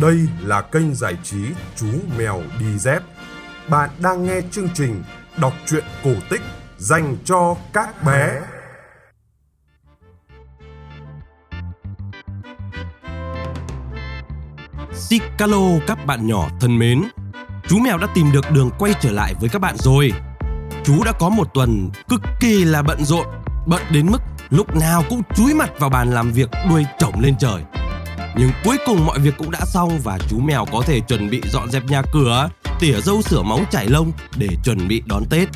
Đây là kênh giải trí Chú Mèo Đi Dép. Bạn đang nghe chương trình đọc truyện cổ tích dành cho các bé. Zicalo các bạn nhỏ thân mến Chú mèo đã tìm được đường quay trở lại với các bạn rồi Chú đã có một tuần cực kỳ là bận rộn, Bận đến mức lúc nào cũng chúi mặt vào bàn làm việc đuôi chổng lên trời nhưng cuối cùng mọi việc cũng đã xong và chú mèo có thể chuẩn bị dọn dẹp nhà cửa Tỉa râu sửa móng chải lông để chuẩn bị đón Tết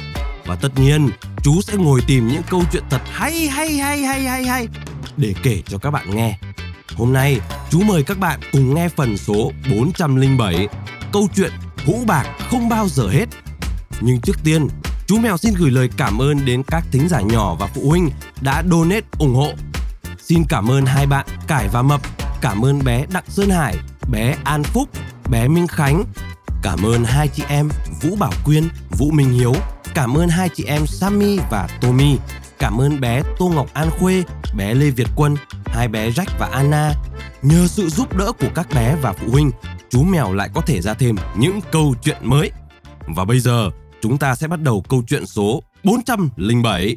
Và tất nhiên chú sẽ ngồi tìm những câu chuyện thật hay hay hay hay hay hay Để kể cho các bạn nghe Hôm nay, chú mời các bạn cùng nghe phần số 407, câu chuyện hũ bạc không bao giờ hết. Nhưng trước tiên, chú mèo xin gửi lời cảm ơn đến các thính giả nhỏ và phụ huynh đã donate ủng hộ. Xin cảm ơn hai bạn Cải và Mập, cảm ơn bé Đặng Sơn Hải, bé An Phúc, bé Minh Khánh, cảm ơn hai chị em Vũ Bảo Quyên, Vũ Minh Hiếu, cảm ơn hai chị em Sammy và Tommy, cảm ơn bé Tô Ngọc An Khuê, bé Lê Việt Quân, hai bé Jack và Anna. Nhờ sự giúp đỡ của các bé và phụ huynh, chú mèo lại có thể ra thêm những câu chuyện mới. Và bây giờ, chúng ta sẽ bắt đầu câu chuyện số 407.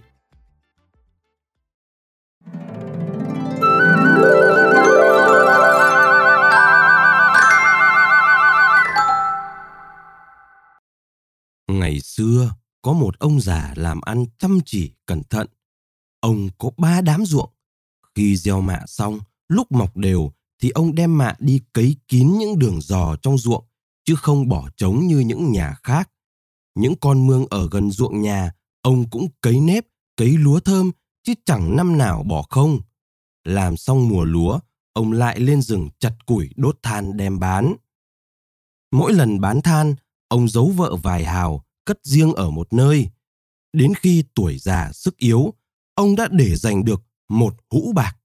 Ngày xưa, có một ông già làm ăn chăm chỉ cẩn thận. Ông có ba đám ruộng. Khi gieo mạ xong, lúc mọc đều thì ông đem mạ đi cấy kín những đường giò trong ruộng, chứ không bỏ trống như những nhà khác. Những con mương ở gần ruộng nhà, ông cũng cấy nếp, cấy lúa thơm, chứ chẳng năm nào bỏ không. Làm xong mùa lúa, ông lại lên rừng chặt củi đốt than đem bán. Mỗi lần bán than, ông giấu vợ vài hào, cất riêng ở một nơi. Đến khi tuổi già sức yếu, ông đã để dành được một hũ bạc.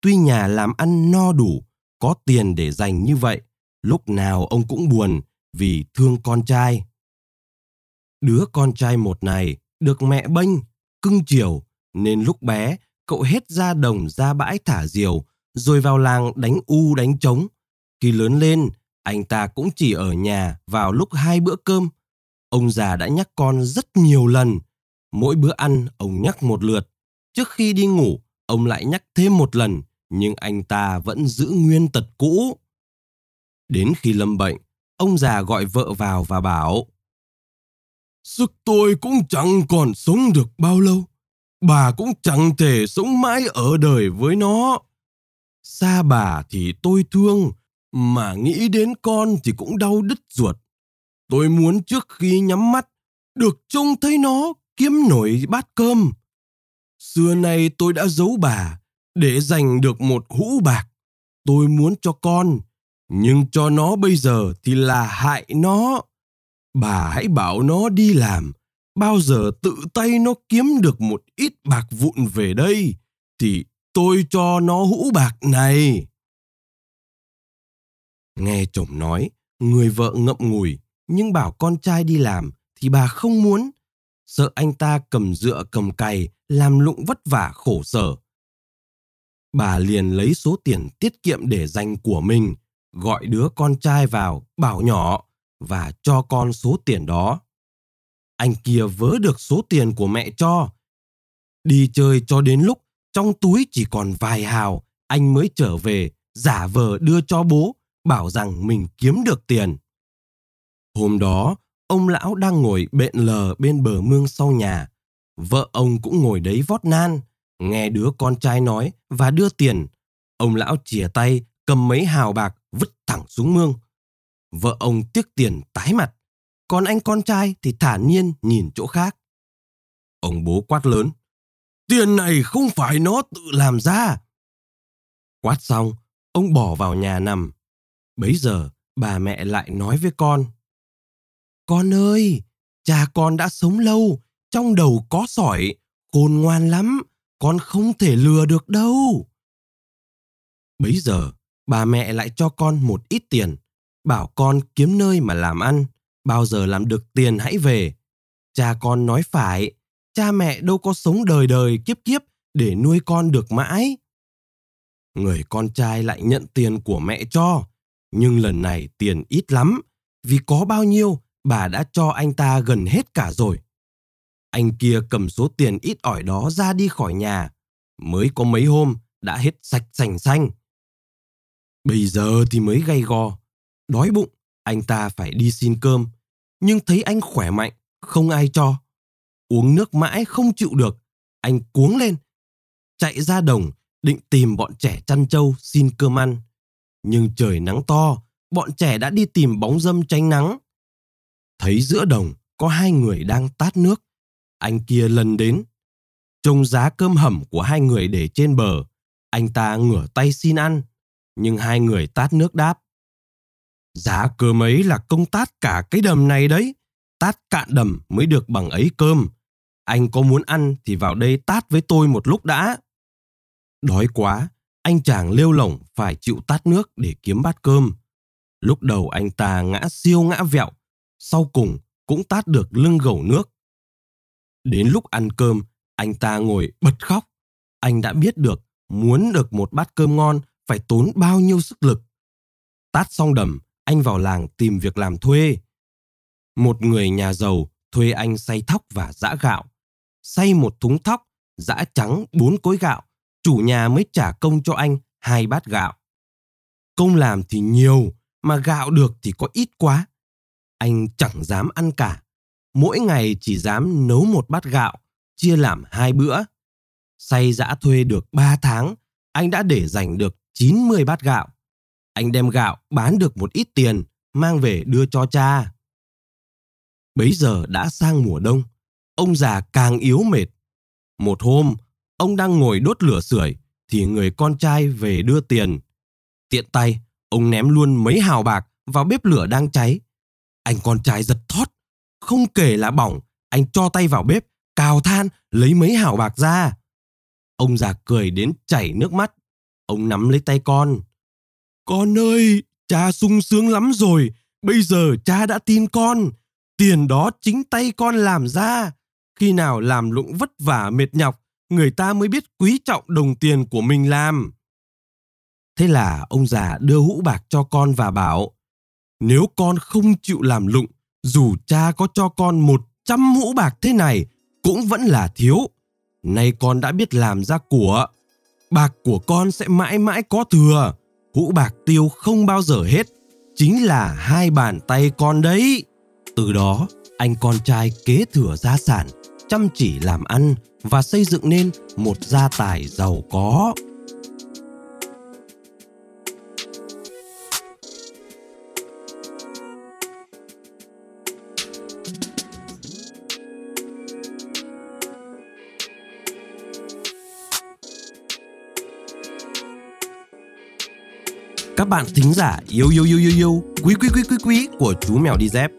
Tuy nhà làm ăn no đủ, có tiền để dành như vậy, lúc nào ông cũng buồn vì thương con trai. Đứa con trai một này được mẹ bênh, cưng chiều, nên lúc bé cậu hết ra đồng ra bãi thả diều, rồi vào làng đánh u đánh trống. Khi lớn lên, anh ta cũng chỉ ở nhà vào lúc hai bữa cơm. Ông già đã nhắc con rất nhiều lần. Mỗi bữa ăn ông nhắc một lượt. Trước khi đi ngủ, ông lại nhắc thêm một lần, nhưng anh ta vẫn giữ nguyên tật cũ. Đến khi lâm bệnh, ông già gọi vợ vào và bảo Sức tôi cũng chẳng còn sống được bao lâu. Bà cũng chẳng thể sống mãi ở đời với nó. Xa bà thì tôi thương, mà nghĩ đến con thì cũng đau đứt ruột. Tôi muốn trước khi nhắm mắt, được trông thấy nó kiếm nổi bát cơm. Xưa nay tôi đã giấu bà để giành được một hũ bạc. Tôi muốn cho con, nhưng cho nó bây giờ thì là hại nó. Bà hãy bảo nó đi làm, bao giờ tự tay nó kiếm được một ít bạc vụn về đây, thì tôi cho nó hũ bạc này. Nghe chồng nói, người vợ ngậm ngùi, nhưng bảo con trai đi làm thì bà không muốn. Sợ anh ta cầm dựa cầm cày, làm lụng vất vả khổ sở. Bà liền lấy số tiền tiết kiệm để dành của mình, gọi đứa con trai vào, bảo nhỏ và cho con số tiền đó. Anh kia vớ được số tiền của mẹ cho. Đi chơi cho đến lúc trong túi chỉ còn vài hào, anh mới trở về, giả vờ đưa cho bố, bảo rằng mình kiếm được tiền. Hôm đó, ông lão đang ngồi bện lờ bên bờ mương sau nhà. Vợ ông cũng ngồi đấy vót nan, nghe đứa con trai nói và đưa tiền. Ông lão chìa tay, cầm mấy hào bạc, vứt thẳng xuống mương. Vợ ông tiếc tiền tái mặt, còn anh con trai thì thản nhiên nhìn chỗ khác. Ông bố quát lớn, tiền này không phải nó tự làm ra. Quát xong, ông bỏ vào nhà nằm. Bấy giờ, bà mẹ lại nói với con, con ơi, cha con đã sống lâu, trong đầu có sỏi, khôn ngoan lắm, con không thể lừa được đâu. Bấy giờ, bà mẹ lại cho con một ít tiền, bảo con kiếm nơi mà làm ăn, bao giờ làm được tiền hãy về. Cha con nói phải, cha mẹ đâu có sống đời đời kiếp kiếp để nuôi con được mãi. Người con trai lại nhận tiền của mẹ cho, Nhưng lần này tiền ít lắm, vì có bao nhiêu bà đã cho anh ta gần hết cả rồi. Anh kia cầm số tiền ít ỏi đó ra đi khỏi nhà, mới có mấy hôm đã hết sạch sành xanh. Bây giờ thì mới gay go, đói bụng, anh ta phải đi xin cơm, nhưng thấy anh khỏe mạnh, không ai cho. Uống nước mãi không chịu được, anh cuống lên, chạy ra đồng định tìm bọn trẻ chăn trâu xin cơm ăn. Nhưng trời nắng to, bọn trẻ đã đi tìm bóng dâm tránh nắng. Thấy giữa đồng có hai người đang tát nước. Anh kia lần đến. Trông giá cơm hầm của hai người để trên bờ. Anh ta ngửa tay xin ăn. Nhưng hai người tát nước đáp. Giá cơm ấy là công tát cả cái đầm này đấy. Tát cạn đầm mới được bằng ấy cơm. Anh có muốn ăn thì vào đây tát với tôi một lúc đã. Đói quá, anh chàng lêu lỏng phải chịu tát nước để kiếm bát cơm. Lúc đầu anh ta ngã siêu ngã vẹo, sau cùng cũng tát được lưng gầu nước. Đến lúc ăn cơm, anh ta ngồi bật khóc. Anh đã biết được muốn được một bát cơm ngon phải tốn bao nhiêu sức lực. Tát xong đầm, anh vào làng tìm việc làm thuê. Một người nhà giàu thuê anh xay thóc và giã gạo. Xay một thúng thóc, giã trắng bốn cối gạo, chủ nhà mới trả công cho anh hai bát gạo. Công làm thì nhiều, mà gạo được thì có ít quá. Anh chẳng dám ăn cả. Mỗi ngày chỉ dám nấu một bát gạo, chia làm hai bữa. Say dã thuê được ba tháng, anh đã để dành được 90 bát gạo. Anh đem gạo bán được một ít tiền, mang về đưa cho cha. Bấy giờ đã sang mùa đông, ông già càng yếu mệt. Một hôm, ông đang ngồi đốt lửa sưởi thì người con trai về đưa tiền. Tiện tay, ông ném luôn mấy hào bạc vào bếp lửa đang cháy. Anh con trai giật thót, không kể là bỏng, anh cho tay vào bếp, cào than, lấy mấy hào bạc ra. Ông già cười đến chảy nước mắt. Ông nắm lấy tay con. Con ơi, cha sung sướng lắm rồi. Bây giờ cha đã tin con. Tiền đó chính tay con làm ra. Khi nào làm lụng vất vả mệt nhọc, người ta mới biết quý trọng đồng tiền của mình làm. Thế là ông già đưa hũ bạc cho con và bảo, nếu con không chịu làm lụng, dù cha có cho con một trăm hũ bạc thế này, cũng vẫn là thiếu. Nay con đã biết làm ra của, bạc của con sẽ mãi mãi có thừa. Hũ bạc tiêu không bao giờ hết, chính là hai bàn tay con đấy. Từ đó, anh con trai kế thừa gia sản, chăm chỉ làm ăn và xây dựng nên một gia tài giàu có. Các bạn thính giả yêu yêu yêu yêu yêu quý quý quý quý quý của chú mèo đi dép.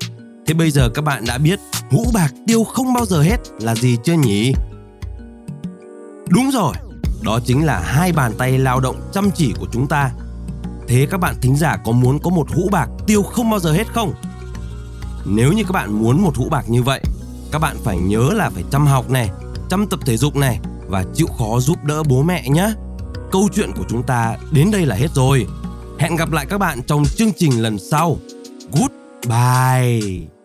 Thế bây giờ các bạn đã biết hũ bạc tiêu không bao giờ hết là gì chưa nhỉ? Đúng rồi, đó chính là hai bàn tay lao động chăm chỉ của chúng ta. Thế các bạn thính giả có muốn có một hũ bạc tiêu không bao giờ hết không? Nếu như các bạn muốn một hũ bạc như vậy, các bạn phải nhớ là phải chăm học này, chăm tập thể dục này và chịu khó giúp đỡ bố mẹ nhé. Câu chuyện của chúng ta đến đây là hết rồi. Hẹn gặp lại các bạn trong chương trình lần sau. Goodbye.